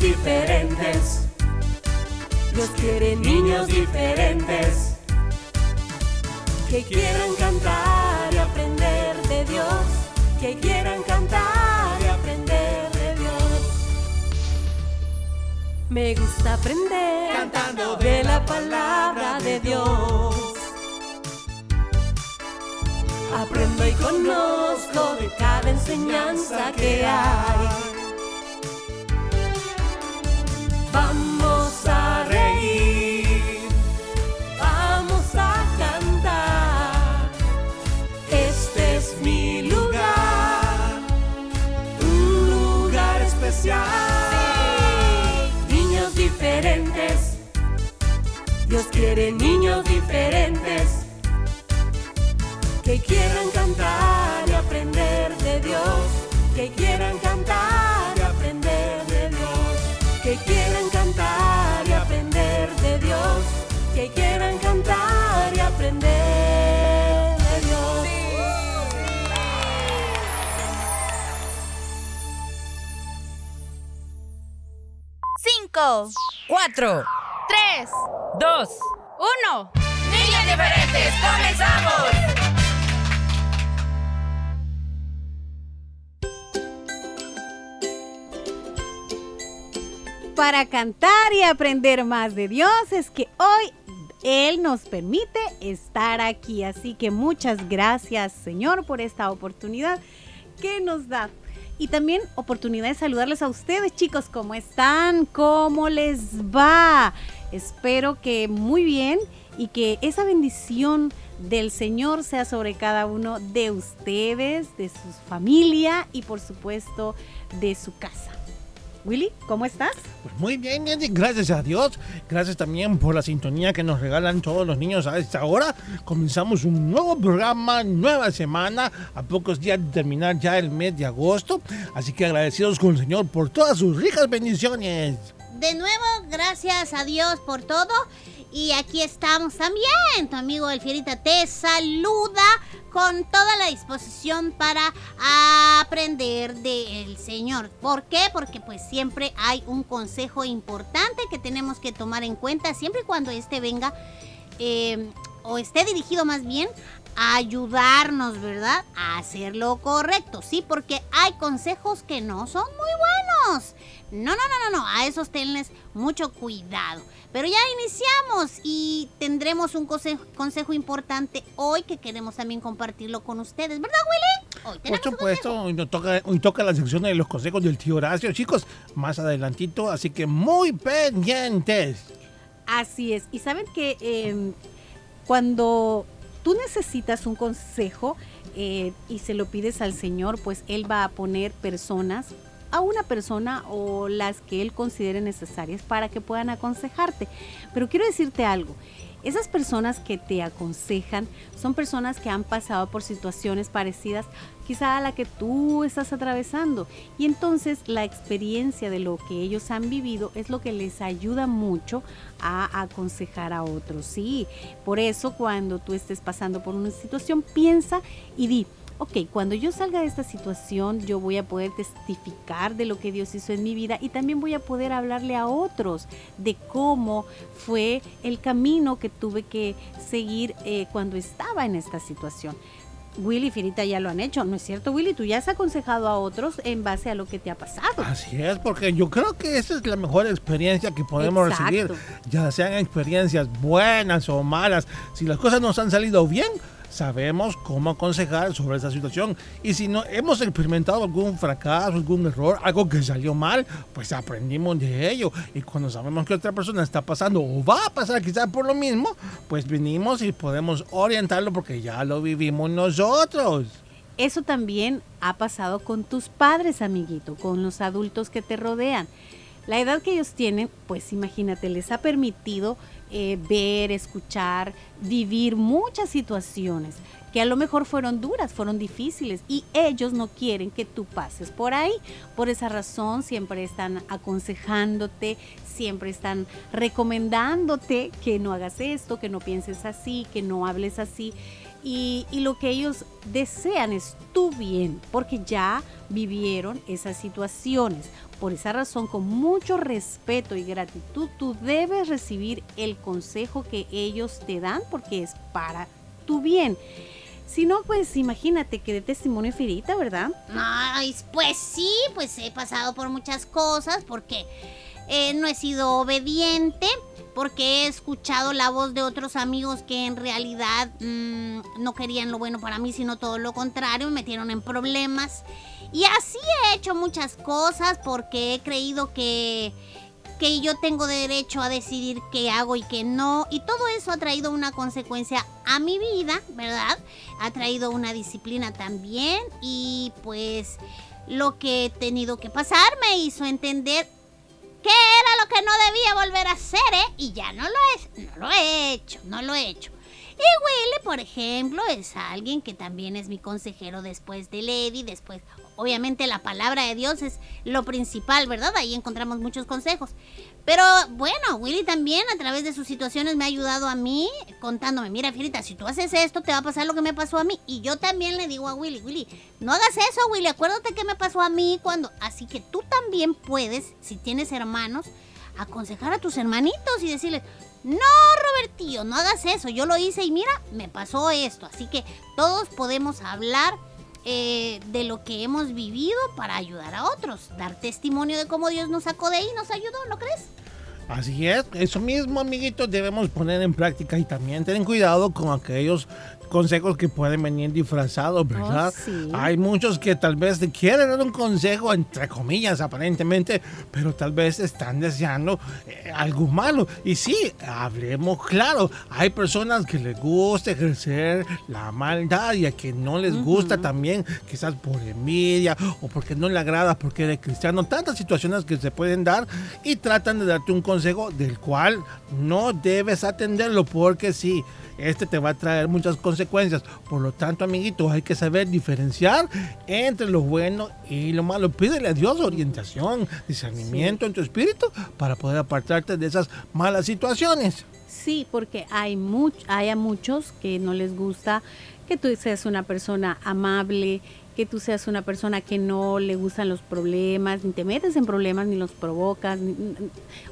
niños diferentes. Dios quiere niños diferentes que quieran cantar y aprender de Dios, que quieran cantar y aprender de Dios. Me gusta aprender Cantando de la palabra de Dios. Aprendo y conozco de cada enseñanza que hay. Dios quiere niños diferentes que quieran cantar y aprender de Dios, que quieran cantar y aprender de Dios, que quieran cantar y aprender de Dios, que quieran cantar y aprender de Dios. Cinco, Cuatro, tres, dos, uno. niños diferentes, comenzamos. Para cantar y aprender más de Dios es que hoy Él nos permite estar aquí. Así que muchas gracias Señor por esta oportunidad que nos da. Y también oportunidad de saludarles a ustedes chicos. ¿Cómo están? ¿Cómo les va? Espero que muy bien y que esa bendición del Señor sea sobre cada uno de ustedes, de su familia y por supuesto de su casa. Willy, ¿cómo estás? Pues muy bien, Andy, gracias a Dios. Gracias también por la sintonía que nos regalan todos los niños a esta hora. Comenzamos un nuevo programa, nueva semana, a pocos días de terminar ya el mes de agosto. Así que agradecidos con el Señor por todas sus ricas bendiciones. De nuevo, gracias a Dios por todo. Y aquí estamos también. Tu amigo El Fierita te saluda con toda la disposición para aprender del Señor. ¿Por qué? Porque pues siempre hay un consejo importante que tenemos que tomar en cuenta siempre y cuando este venga eh, o esté dirigido más bien a ayudarnos, ¿verdad? A hacer lo correcto. Sí, porque hay consejos que no son muy buenos. No, no, no, no, no. A esos tenles mucho cuidado. Pero ya iniciamos y tendremos un consejo, consejo importante hoy que queremos también compartirlo con ustedes, ¿verdad, Willy? Hoy Por tenemos un supuesto, hoy nos toca, hoy toca la sección de los consejos del tío Horacio, chicos, más adelantito, así que muy pendientes. Así es. Y saben que eh, cuando tú necesitas un consejo eh, y se lo pides al Señor, pues Él va a poner personas, a una persona o las que Él considere necesarias para que puedan aconsejarte. Pero quiero decirte algo. Esas personas que te aconsejan son personas que han pasado por situaciones parecidas quizá a la que tú estás atravesando. Y entonces la experiencia de lo que ellos han vivido es lo que les ayuda mucho a aconsejar a otros. Sí, por eso cuando tú estés pasando por una situación, piensa y di, ok, cuando yo salga de esta situación, yo voy a poder testificar de lo que Dios hizo en mi vida y también voy a poder hablarle a otros de cómo fue el camino que tuve que seguir eh, cuando estaba en esta situación. Willy y Finita ya lo han hecho, ¿no es cierto, Willy? Tú ya has aconsejado a otros en base a lo que te ha pasado. Así es, porque yo creo que esa es la mejor experiencia que podemos Exacto. recibir, ya sean experiencias buenas o malas. Si las cosas nos han salido bien, sabemos cómo aconsejar sobre esa situación. Y si no hemos experimentado algún fracaso, algún error, algo que salió mal, pues aprendimos de ello. Y cuando sabemos que otra persona está pasando o va a pasar quizás por lo mismo, pues venimos y podemos orientarlo porque ya lo vivimos nosotros. Eso también ha pasado con tus padres, amiguito, con los adultos que te rodean. La edad que ellos tienen, pues imagínate, les ha permitido eh, ver, escuchar, vivir muchas situaciones que a lo mejor fueron duras, fueron difíciles y ellos no quieren que tú pases por ahí. Por esa razón siempre están aconsejándote, siempre están recomendándote que no hagas esto, que no pienses así, que no hables así. Y, lo que ellos desean es tu bien, porque ya vivieron esas situaciones. Por esa razón, con mucho respeto y gratitud, tú debes recibir el consejo que ellos te dan porque es para tu bien. Si no, pues imagínate que de testimonio firita, ¿verdad? Ay, pues sí, pues he pasado por muchas cosas porque eh, no he sido obediente, porque he escuchado la voz de otros amigos que en realidad mm, no querían lo bueno para mí, sino todo lo contrario, me metieron en problemas. Y así he hecho muchas cosas porque he creído que, que yo tengo derecho a decidir qué hago y qué no. Y todo eso ha traído una consecuencia a mi vida, ¿verdad? Ha traído una disciplina también. Y pues lo que he tenido que pasar me hizo entender qué era lo que no debía volver a hacer, ¿eh? Y ya no lo he, no lo he hecho, no lo he hecho. Y Willy, por ejemplo, es alguien que también es mi consejero después de Lady, después, obviamente la palabra de Dios es lo principal, ¿verdad? Ahí encontramos muchos consejos. Pero bueno, Willy también a través de sus situaciones me ha ayudado a mí contándome, mira, Fierita, si tú haces esto, te va a pasar lo que me pasó a mí. Y yo también le digo a Willy, Willy, no hagas eso, Willy, acuérdate que me pasó a mí cuando... Así que tú también puedes, si tienes hermanos, aconsejar a tus hermanitos y decirles, no, Robertillo, no hagas eso, yo lo hice y mira, me pasó esto. Así que todos podemos hablar eh, de lo que hemos vivido para ayudar a otros, dar testimonio de cómo Dios nos sacó de ahí y nos ayudó, ¿no crees? Así es, eso mismo, amiguitos, debemos poner en práctica y también tener cuidado con aquellos consejos que pueden venir disfrazados, ¿verdad? Oh, sí. Hay muchos que tal vez te quieren dar un consejo, entre comillas, aparentemente, pero tal vez están deseando eh, algo malo. Y sí, hablemos claro, hay personas que les gusta ejercer la maldad y a que no les gusta también, quizás por envidia o porque no le agrada porque eres cristiano, tantas situaciones que se pueden dar y tratan de darte un consejo del cual no debes atenderlo porque sí, este te va a traer muchas consecuencias. Por lo tanto, amiguitos, hay que saber diferenciar entre lo bueno y lo malo. Pídele a Dios orientación, discernimiento en tu espíritu para poder apartarte de esas malas situaciones. Sí, porque hay, much, hay a muchos que no les gusta que tú seas una persona amable, que tú seas una persona que no le gustan los problemas, ni te metes en problemas, ni los provocas. ni- ni-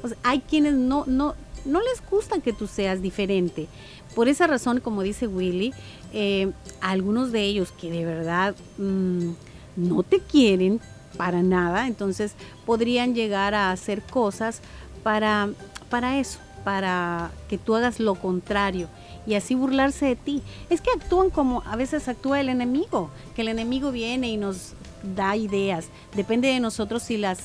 o sea, hay quienes no, no, no les gusta que tú seas diferente. Por esa razón, como dice Willy, eh, algunos de ellos que de verdad mm, no te quieren para nada, entonces podrían llegar a hacer cosas para, para eso, para que tú hagas lo contrario y así burlarse de ti. Es que actúan como a veces actúa el enemigo, que el enemigo viene y nos da ideas. Depende de nosotros si las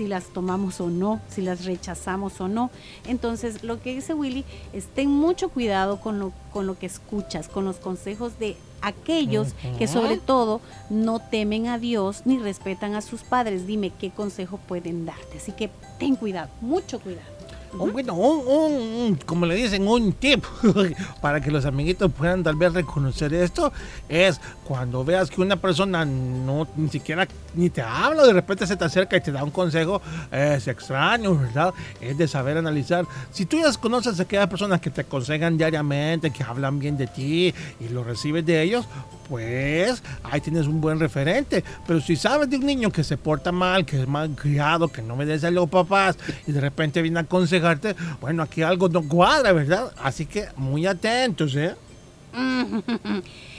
si las tomamos o no, si las rechazamos o no. Entonces, lo que dice Willy es ten mucho cuidado con lo, con lo que escuchas, con los consejos de aquellos que sobre todo no temen a Dios ni respetan a sus padres. Dime qué consejo pueden darte. Así que ten cuidado, mucho cuidado. Un, bueno, un, un- como le dicen, un tip para que los amiguitos puedan tal vez reconocer esto es cuando veas que una persona no ni siquiera ni te habla, de repente se te acerca y te da un consejo, es extraño, ¿verdad? Es de saber analizar. Si tú ya conoces a aquellas personas que te aconsejan diariamente, que hablan bien de ti y lo recibes de ellos, pues ahí tienes un buen referente. Pero si sabes de un niño que se porta mal, que es mal criado, que no obedece a los papás y de repente viene a bueno, aquí algo no cuadra, ¿verdad? Así que muy atentos, ¿eh?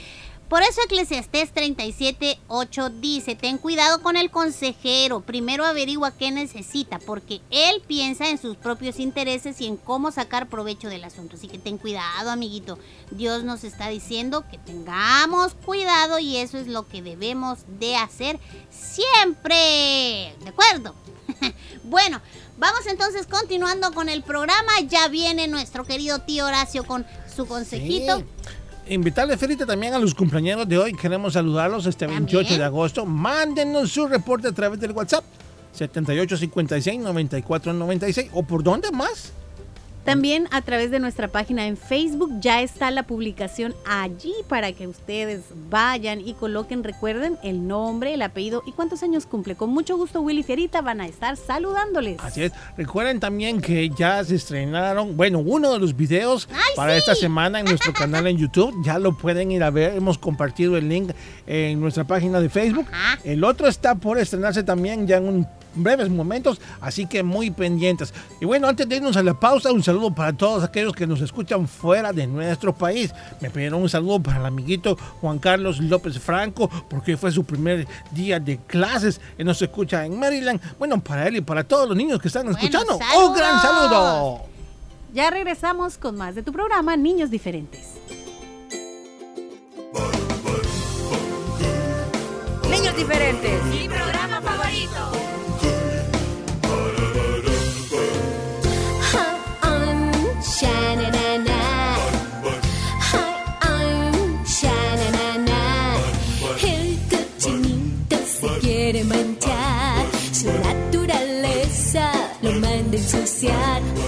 Por eso Eclesiastés 37, 8 dice, ten cuidado con el consejero, primero averigua qué necesita, porque él piensa en sus propios intereses y en cómo sacar provecho del asunto. Así que ten cuidado, amiguito. Dios nos está diciendo que tengamos cuidado y eso es lo que debemos de hacer siempre. ¿De acuerdo? bueno, vamos entonces continuando con el programa. Ya viene nuestro querido tío Horacio con su consejito. Invitarle, Ferita, también a los cumpleaños de hoy. Queremos saludarlos este 28 También. de agosto. Mándenos su reporte a través del WhatsApp 7856-9496. ¿O por dónde más? También a través de nuestra página en Facebook ya está la publicación allí para que ustedes vayan y coloquen, recuerden el nombre, el apellido y cuántos años cumple. Con mucho gusto Willy Fierita van a estar saludándoles. Así es. Recuerden también que ya se estrenaron, bueno, uno de los videos ¡Ay, para sí! esta semana en nuestro canal en YouTube. Ya lo pueden ir a ver. Hemos compartido el link en nuestra página de Facebook. Ajá. El otro está por estrenarse también ya en un breves momentos, así que muy pendientes. Y bueno, antes de irnos a la pausa, un saludo para todos aquellos que nos escuchan fuera de nuestro país. Me pidieron un saludo para el amiguito Juan Carlos López Franco, porque fue su primer día de clases. Él nos escucha en Maryland. Bueno, para él y para todos los niños que están Bueno, escuchando, ¡un gran saludo! Ya regresamos con más de tu programa Niños Diferentes. Niños diferentes. Mi programa favorito. pasear.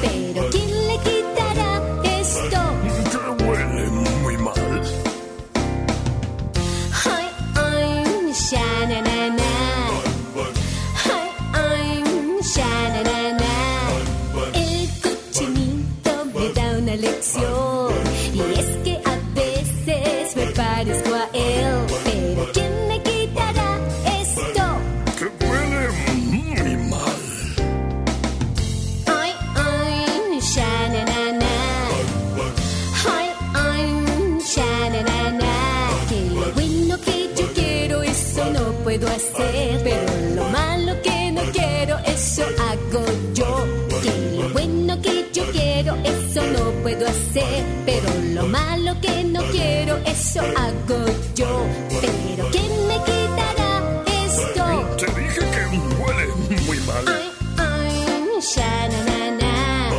Que no quiero, eso hago yo. Pero ¿quién me quitará esto? Te dije que huele muy mal. Ay, ay, sha-na-na-na.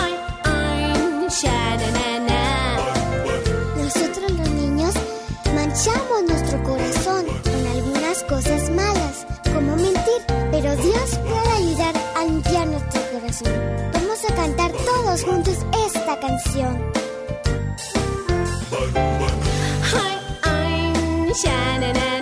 Ay, ay, sha-na-na-na. Nosotros los niños manchamos nuestro corazón con algunas cosas malas, como mentir, pero Dios puede ayudar a limpiar nuestro corazón. Vamos a cantar todos juntos esta canción. Ay, sha-na-na-na.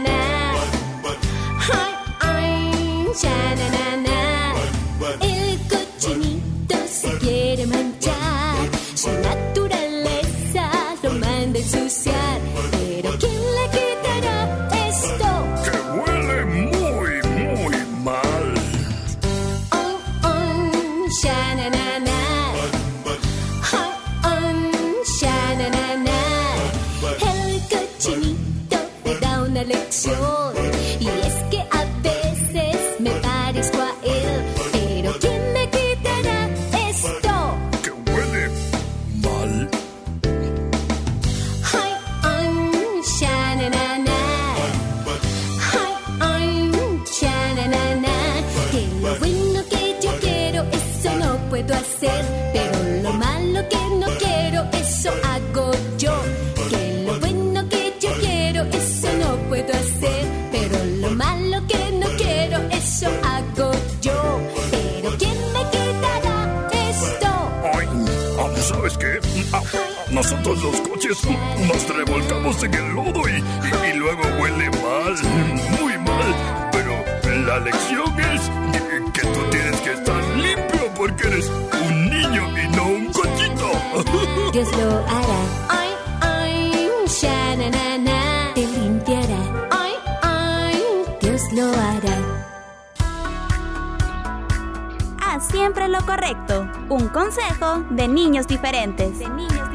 Me parezco nos revolcamos en el lodo y, y- y luego huele mal, muy mal. Pero la lección es que- tú tienes que estar limpio porque eres un niño y no un cochito. Dios lo hará. Ay, ay, sha-na-na-na. Te limpiará. Ay, ay, Dios lo hará. Haz siempre lo correcto. Un consejo de niños diferentes. De niños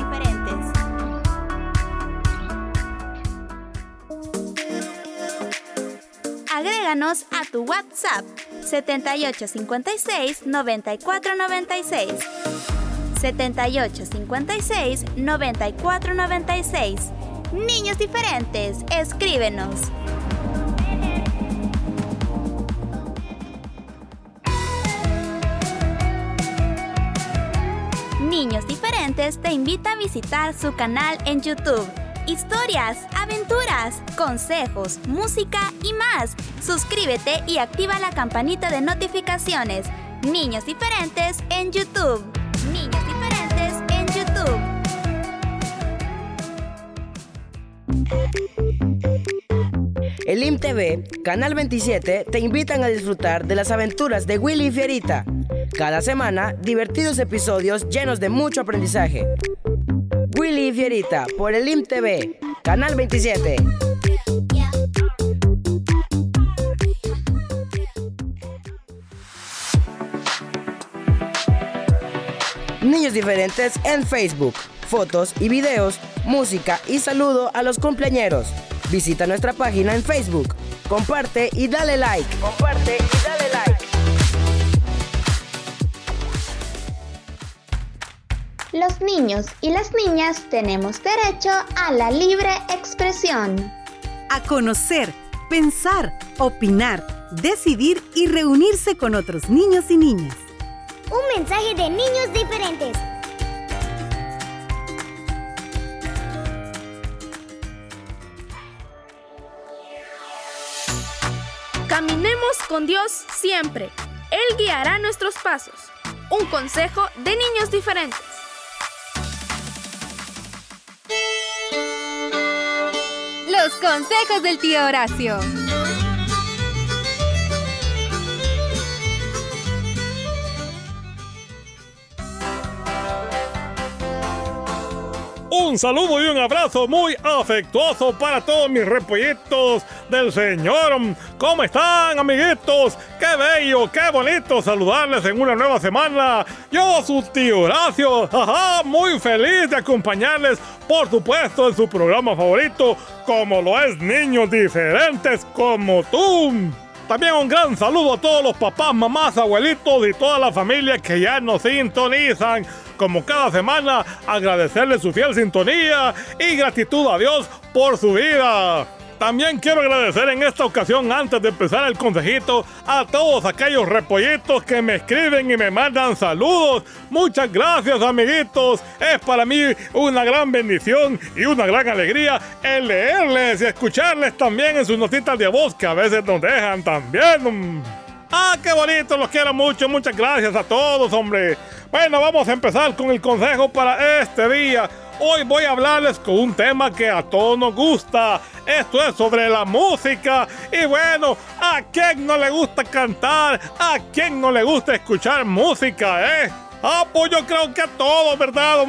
a tu WhatsApp 7856 9496. 7856 9496. Niños diferentes, escríbenos. Niños Diferentes te invita a visitar su canal en YouTube historias, aventuras, consejos, música y más. Suscríbete y activa la campanita de notificaciones. Niños diferentes en YouTube. Niños diferentes en YouTube. El IMTV, Canal 27, te invitan a disfrutar de las aventuras de Willy y Fierita. Cada semana, divertidos episodios llenos de mucho aprendizaje. Willy y Fierita, por el IMTV, Canal 27. Niños diferentes en Facebook. Fotos y videos, música y saludo a los cumpleañeros. Visita nuestra página en Facebook. Comparte y dale like. Comparte y dale Los niños y las niñas tenemos derecho a la libre expresión. A conocer, pensar, opinar, decidir y reunirse con otros niños y niñas. Un mensaje de niños diferentes. Caminemos con Dios siempre. Él guiará nuestros pasos. Un consejo de niños diferentes. Los consejos del tío Horacio. Un saludo y un abrazo muy afectuoso para todos mis repollitos del Señor. ¿Cómo están, amiguitos? Qué bello, qué bonito saludarles en una nueva semana. Yo, su tío Horacio, ajá, muy feliz de acompañarles, por supuesto, en su programa favorito, como lo es Niños Diferentes como tú. También un gran saludo a todos los papás, mamás, abuelitos y toda la familia que ya nos sintonizan. Como cada semana, agradecerles su fiel sintonía y gratitud a Dios por su vida. También quiero agradecer en esta ocasión, antes de empezar el consejito, a todos aquellos repollitos que me escriben y me mandan saludos. Muchas gracias, amiguitos. Es para mí una gran bendición y una gran alegría el leerles y escucharles también en sus notitas de voz que a veces nos dejan también. ¡Ah, qué bonito! Los quiero mucho. Muchas gracias a todos, hombre. Bueno, vamos a empezar con el consejo para este día. Hoy voy a hablarles con un tema que a todos nos gusta. Esto es sobre la música. Y bueno, ¿a quién no le gusta cantar? ¿A quién no le gusta escuchar música, eh? Ah, pues yo creo que a todos, ¿verdad?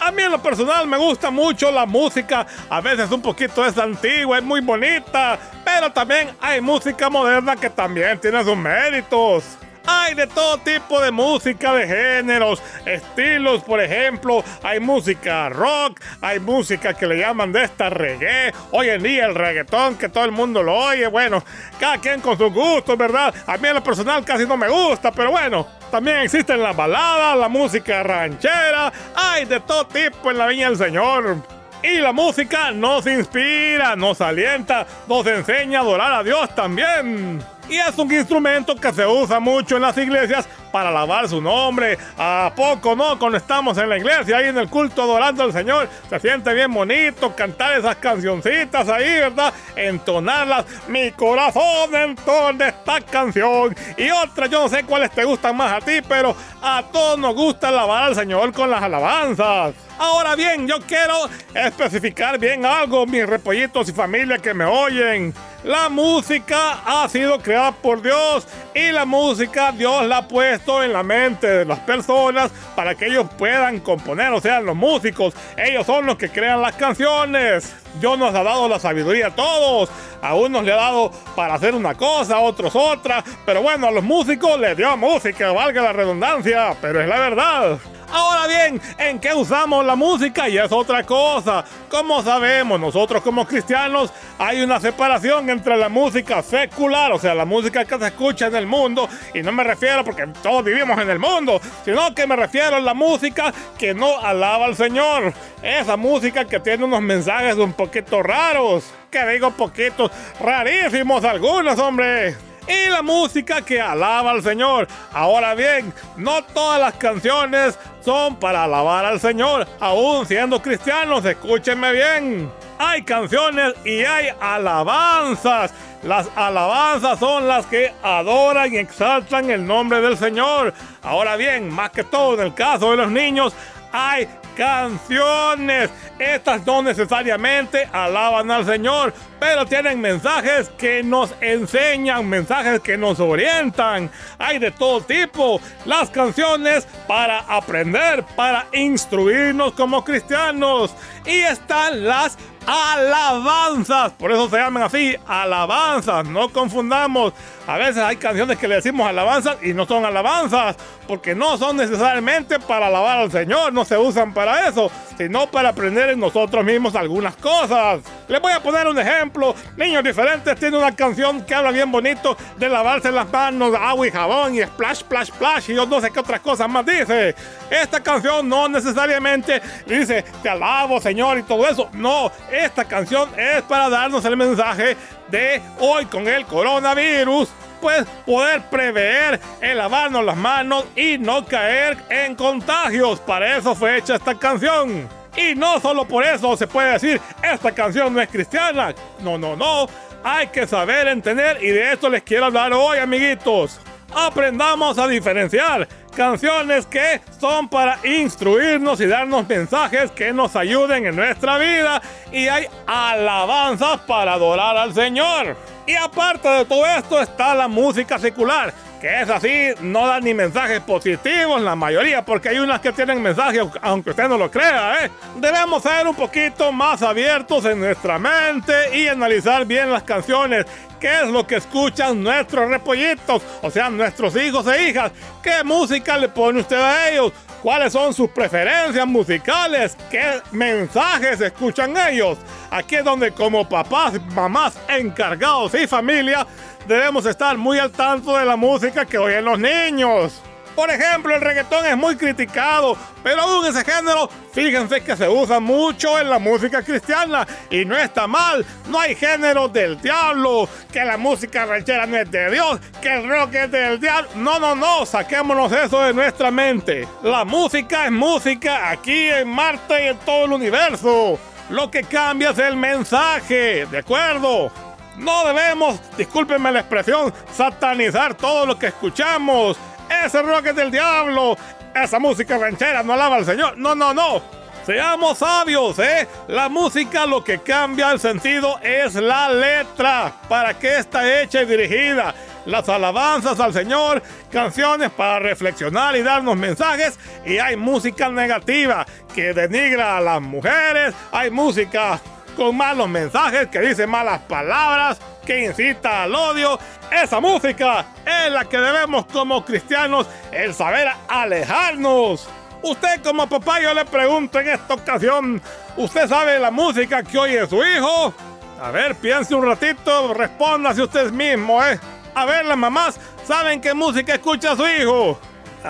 A mí en lo personal me gusta mucho la música. A veces un poquito es antigua, es muy bonita. Pero también hay música moderna que también tiene sus méritos. Hay de todo tipo de música, de géneros, estilos, por ejemplo. Hay música rock, hay música que le llaman de esta reggae. Hoy en día el reggaetón, que todo el mundo lo oye. Bueno, cada quien con sus gustos, ¿verdad? A mí en lo personal casi no me gusta, pero bueno. También existen las baladas, la música ranchera. Hay de todo tipo en la Viña del Señor. Y la música nos inspira, nos alienta, nos enseña a adorar a Dios también. Y es un instrumento que se usa mucho en las iglesias para alabar su nombre. ¿A poco no? Cuando estamos en la iglesia, ahí en el culto adorando al Señor, se siente bien bonito cantar esas cancioncitas ahí, ¿verdad? Entonarlas. Mi corazón entona esta canción. Y otra, yo no sé cuáles te gustan más a ti, pero a todos nos gusta alabar al Señor con las alabanzas. Ahora bien, yo quiero especificar bien algo, mis repollitos y familia que me oyen. La música ha sido creada por Dios y la música Dios la ha puesto en la mente de las personas para que ellos puedan componer, o sea, los músicos, ellos son los que crean las canciones. Dios nos ha dado la sabiduría a todos. A unos le ha dado para hacer una cosa, a otros otra. Pero bueno, a los músicos les dio música, valga la redundancia, pero es la verdad. Ahora bien, ¿en qué usamos la música? Y es otra cosa. Como sabemos, nosotros como cristianos hay una separación entre la música secular, o sea, la música que se escucha en el mundo, y no me refiero porque todos vivimos en el mundo, sino que me refiero a la música que no alaba al Señor. Esa música que tiene unos mensajes un poquito raros. Que digo poquitos, rarísimos algunos, hombre y la música que alaba al Señor. Ahora bien, no todas las canciones son para alabar al Señor, aún siendo cristianos, escúchenme bien. Hay canciones y hay alabanzas. Las alabanzas son las que adoran y exaltan el nombre del Señor. Ahora bien, más que todo en el caso de los niños, hay canciones. Estas no necesariamente alaban al Señor, pero tienen mensajes que nos enseñan, mensajes que nos orientan. Hay de todo tipo. Las canciones para aprender, para instruirnos como cristianos. Y están las alabanzas. Por eso se llaman así, alabanzas. No confundamos. A veces hay canciones que le decimos alabanzas y no son alabanzas. Porque no son necesariamente para alabar al Señor. No se usan para eso. Sino para aprender en nosotros mismos algunas cosas. Les voy a poner un ejemplo. Niños diferentes tienen una canción que habla bien bonito de lavarse las manos, agua y jabón y splash, splash, splash. Y yo no sé qué otras cosas más dice. Esta canción no necesariamente dice te alabo, Señor, y todo eso. No, esta canción es para darnos el mensaje de hoy con el coronavirus. Pues poder prever el lavarnos las manos y no caer en contagios. Para eso fue hecha esta canción. Y no solo por eso se puede decir, esta canción no es cristiana. No, no, no. Hay que saber entender y de esto les quiero hablar hoy, amiguitos. Aprendamos a diferenciar canciones que son para instruirnos y darnos mensajes que nos ayuden en nuestra vida y hay alabanzas para adorar al Señor. Y aparte de todo esto está la música secular, que es así, no da ni mensajes positivos la mayoría, porque hay unas que tienen mensajes, aunque usted no lo crea, ¿eh? Debemos ser un poquito más abiertos en nuestra mente y analizar bien las canciones. ¿Qué es lo que escuchan nuestros repollitos? O sea, nuestros hijos e hijas. ¿Qué música le pone usted a ellos? ¿Cuáles son sus preferencias musicales? ¿Qué mensajes escuchan ellos? Aquí es donde como papás, mamás, encargados y familia debemos estar muy al tanto de la música que oyen los niños. Por ejemplo, el reggaetón es muy criticado, pero aún ese género, fíjense que se usa mucho en la música cristiana y no está mal. No hay género del diablo, que la música ranchera no es de Dios, que el rock es del diablo. No, no, no, saquémonos eso de nuestra mente. La música es música aquí en Marte y en todo el universo. Lo que cambia es el mensaje, ¿de acuerdo? No debemos, discúlpenme la expresión, satanizar todo lo que escuchamos. Ese rock es del diablo. Esa música ranchera no alaba al Señor. No, no, no. Seamos sabios, ¿eh? La música lo que cambia el sentido es la letra. ¿Para qué está hecha y dirigida? Las alabanzas al Señor, canciones para reflexionar y darnos mensajes. Y hay música negativa que denigra a las mujeres. Hay música con malos mensajes, que dice malas palabras, que incita al odio. Esa música es la que debemos como cristianos el saber alejarnos. Usted como papá yo le pregunto en esta ocasión, ¿usted sabe la música que oye su hijo? A ver, piense un ratito, respóndase usted mismo, ¿eh? A ver, las mamás, ¿saben qué música escucha su hijo?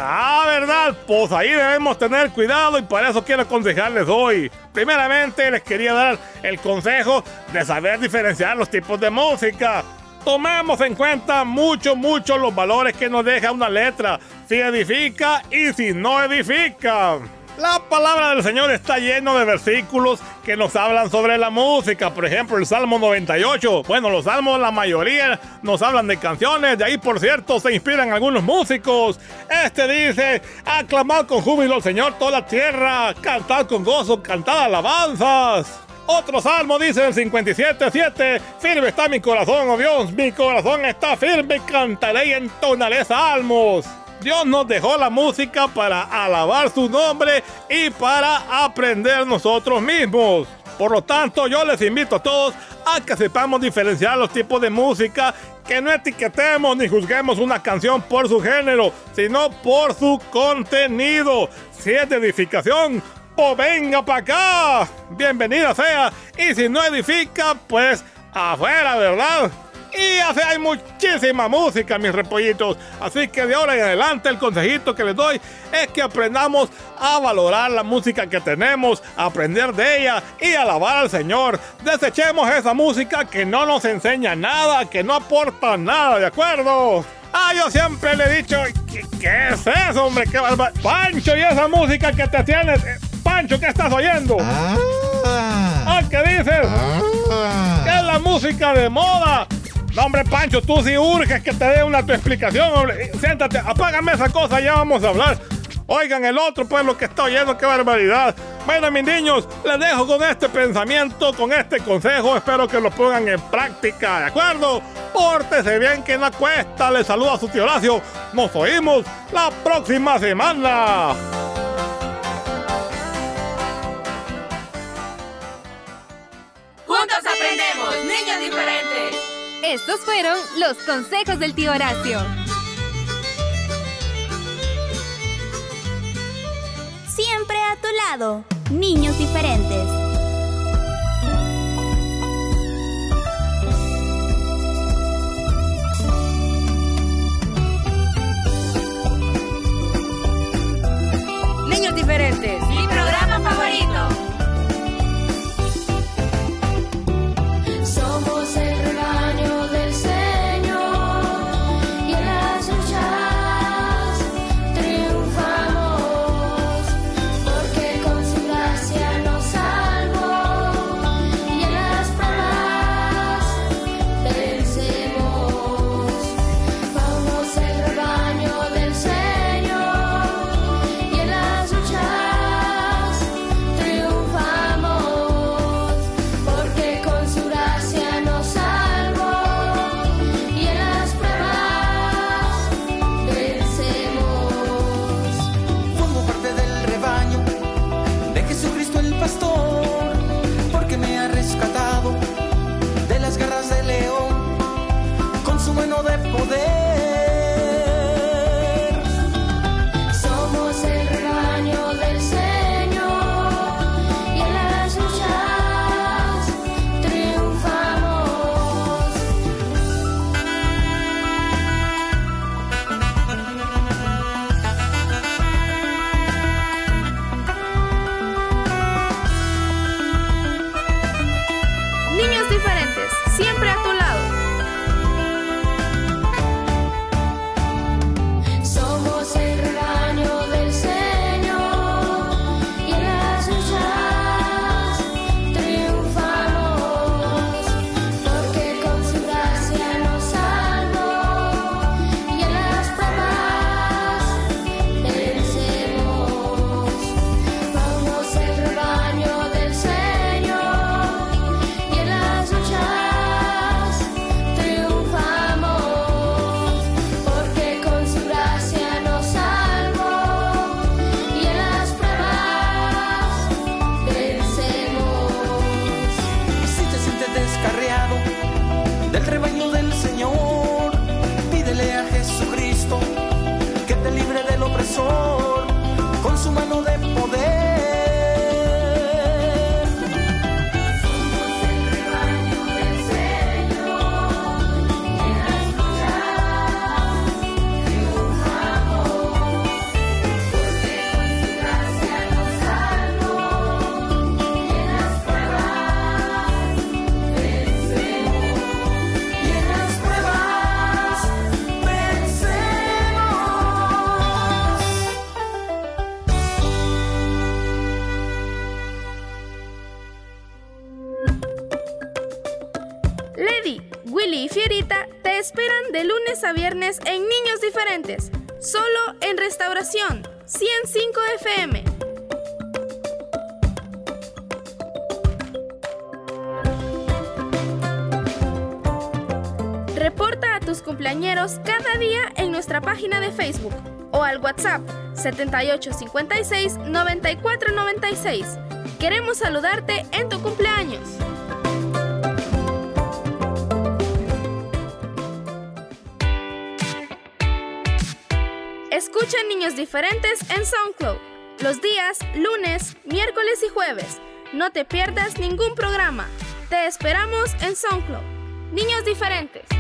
Ah, ¿verdad? Pues ahí debemos tener cuidado y para eso quiero aconsejarles hoy. Primeramente les quería dar el consejo de saber diferenciar los tipos de música. Tomemos en cuenta mucho, mucho los valores que nos deja una letra, si edifica y si no edifica. La palabra del Señor está lleno de versículos que nos hablan sobre la música. Por ejemplo, el Salmo 98. Bueno, los salmos, la mayoría nos hablan de canciones. De ahí, por cierto, se inspiran algunos músicos. Este dice: Aclamad con júbilo al Señor toda la tierra. Cantad con gozo, cantad alabanzas. Otro salmo dice el 57.7 Firme está mi corazón, oh Dios, mi corazón está firme, cantaré y entonaré salmos. Dios nos dejó la música para alabar su nombre y para aprender nosotros mismos. Por lo tanto, yo les invito a todos a que sepamos diferenciar los tipos de música, que no etiquetemos ni juzguemos una canción por su género, sino por su contenido. Si es de edificación, pues venga para acá. Bienvenida sea. Y si no edifica, pues afuera, ¿verdad? Y así hay muchísima música, mis repollitos. Así que de ahora en adelante el consejito que les doy es que aprendamos a valorar la música que tenemos, aprender de ella y alabar al Señor. Desechemos esa música que no nos enseña nada, que no aporta nada, ¿de acuerdo? Ah, yo siempre le he dicho, ¿qué, qué es eso, hombre? ¿Qué barba- Pancho, y esa música que te tienes. eh, Pancho, ¿qué estás oyendo? Ah, ¿qué dices? ¿Qué es la música de moda? Hombre, Pancho, tú sí urges que te dé una tu explicación, hombre. Eh, Siéntate, apágame esa cosa, ya vamos a hablar. Oigan el otro, pues lo que está oyendo, qué barbaridad. Bueno, mis niños, les dejo con este pensamiento, con este consejo. Espero que lo pongan en práctica, ¿de acuerdo? Pórtese bien que no cuesta. Les saluda su tío Horacio. Nos oímos la próxima semana. Juntos aprendemos, niños diferentes. Estos fueron los consejos del tío Horacio. Siempre a tu lado, niños diferentes. Niños diferentes. Mi programa favorito. 7856 9496. Queremos saludarte en tu cumpleaños. Escucha Niños Diferentes en SoundCloud los días lunes, miércoles y jueves. No te pierdas ningún programa. Te esperamos en SoundCloud. Niños Diferentes.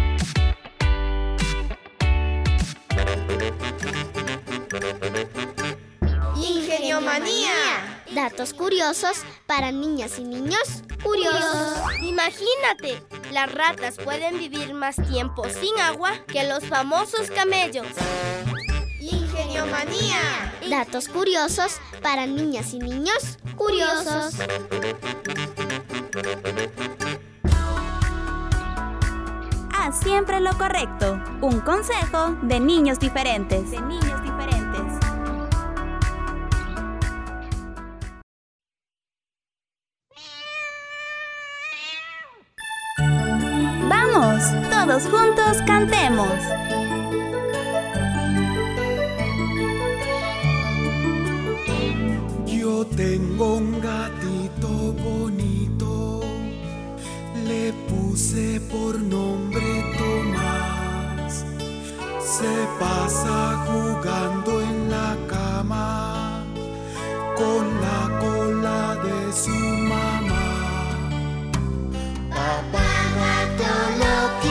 Ingeniomanía. Datos curiosos para niñas y niños curiosos. Imagínate, las ratas pueden vivir más tiempo sin agua que los famosos camellos. Ingeniomanía. Datos curiosos para niñas y niños curiosos. Haz siempre lo correcto. Un consejo de niños diferentes. De niños diferentes. juntos cantemos. Yo tengo un gatito bonito, le puse por nombre Tomás. Se pasa jugando en la cama con la cola de su mamá. Papá gato lo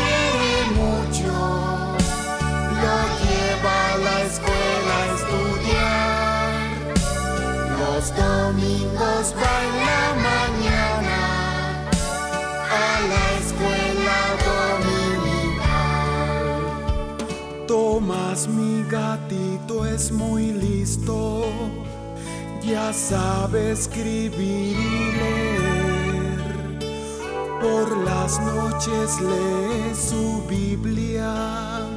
eres muy listo, ya sabe escribir y leer. Por las noches lee su Biblia,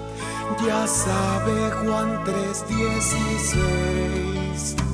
ya sabe Juan 3:16.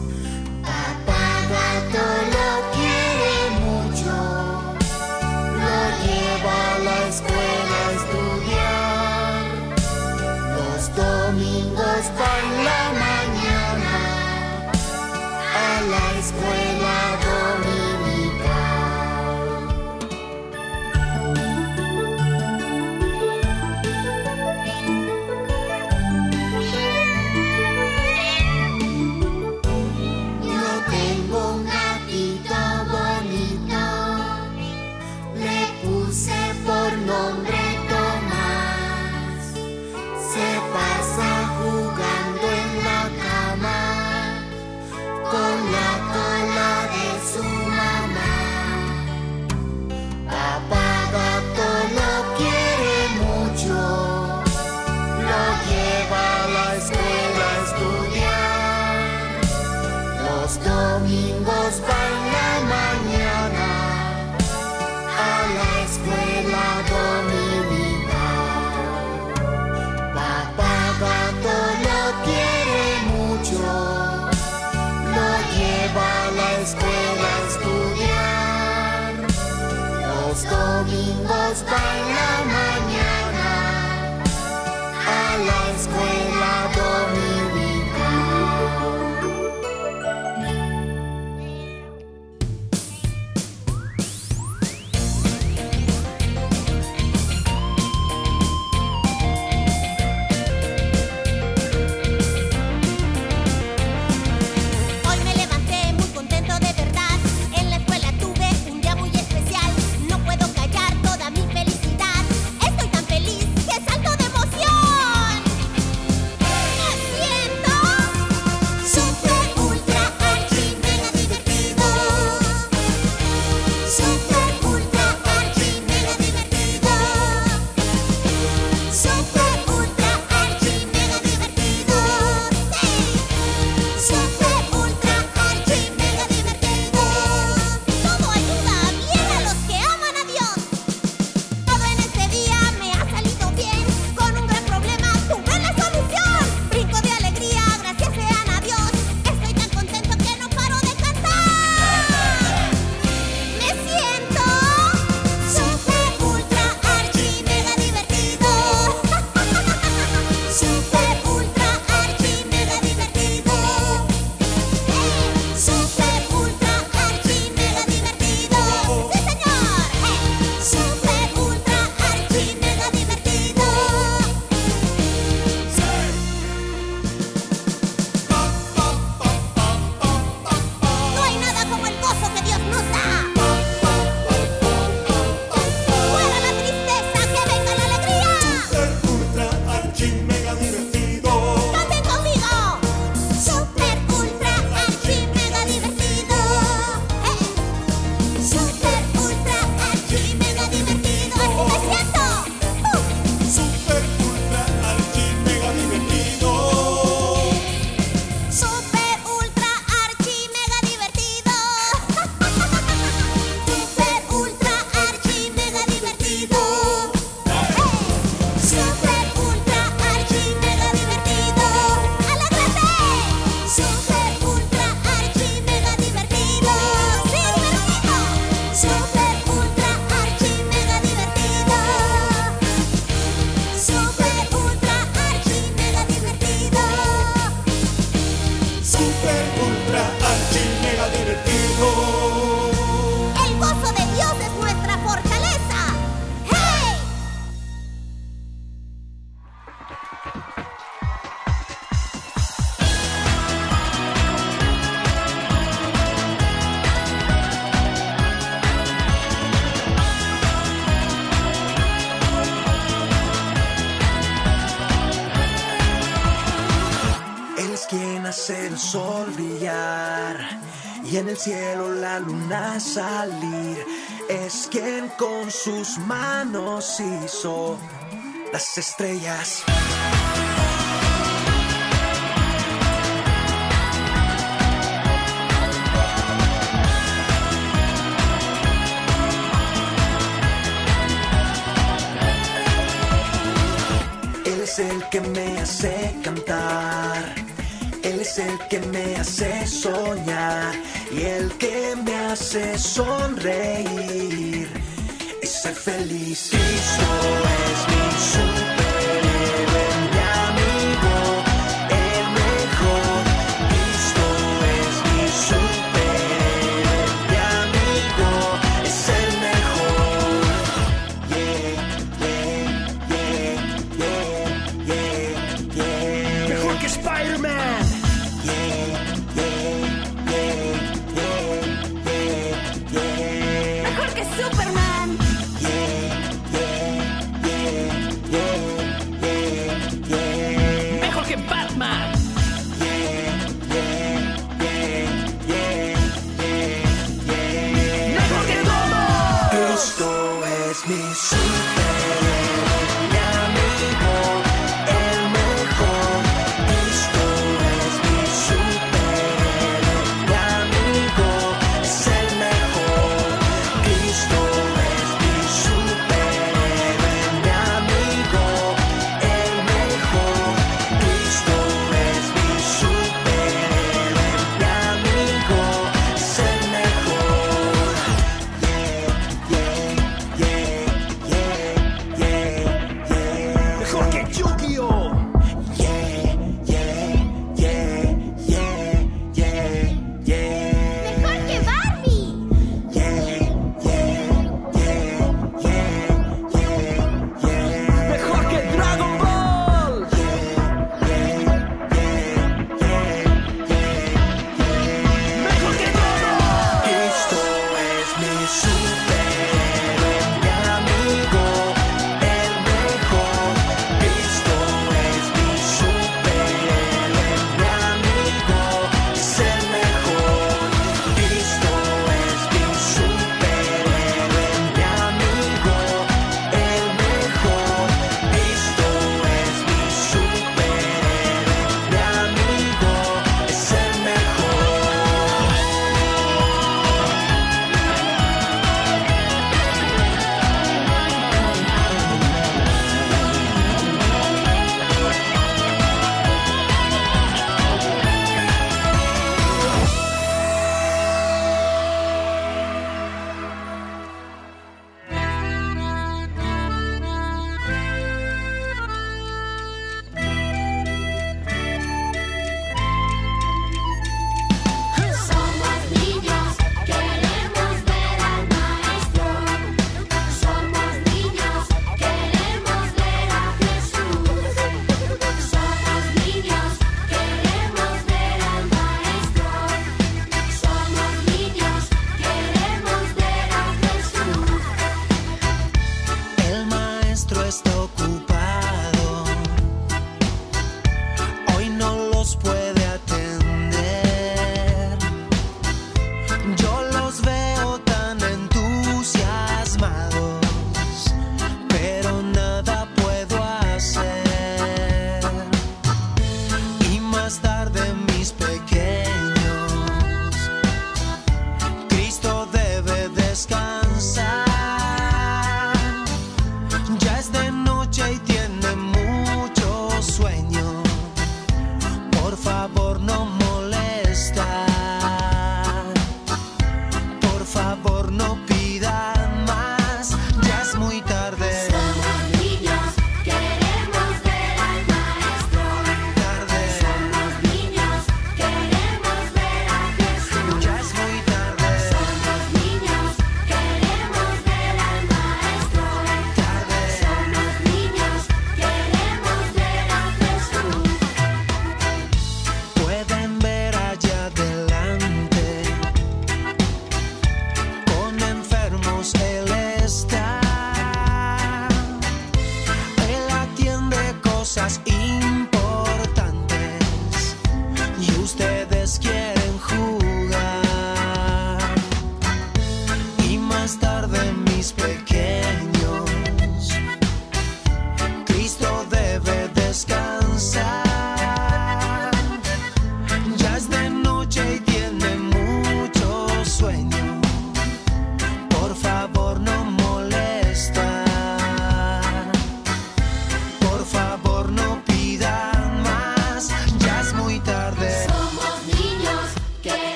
Con sus manos hizo las estrellas. Él es el que me hace cantar. Él es el que me hace soñar y el que me hace sonreír ser feliz. Cristo es mi superhéroe,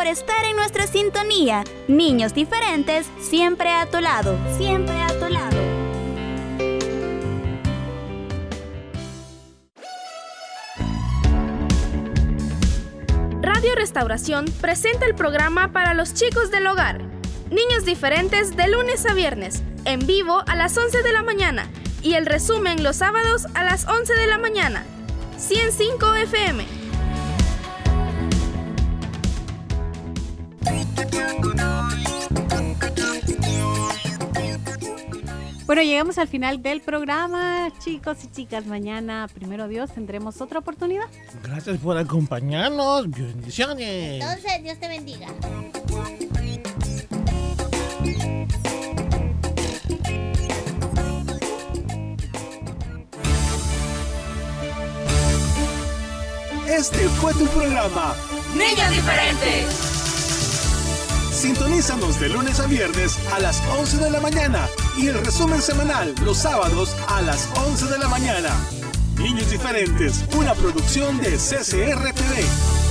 por estar en nuestra sintonía. Niños diferentes, siempre a tu lado. Siempre a tu lado. Radio Restauración presenta el programa para los chicos del hogar. Niños diferentes de lunes a viernes, en vivo a las 11 de la mañana y el resumen los sábados a las 11 de la mañana. 105 FM. Bueno, llegamos al final del programa, chicos y chicas. Mañana, primero Dios, tendremos otra oportunidad. Gracias por acompañarnos. Bendiciones. Entonces, Dios te bendiga. Este fue tu programa. Niños diferentes. Sintonízanos de lunes a viernes a las 11 de la mañana y el resumen semanal los sábados a las 11 de la mañana. Niños diferentes, una producción de CCR TV.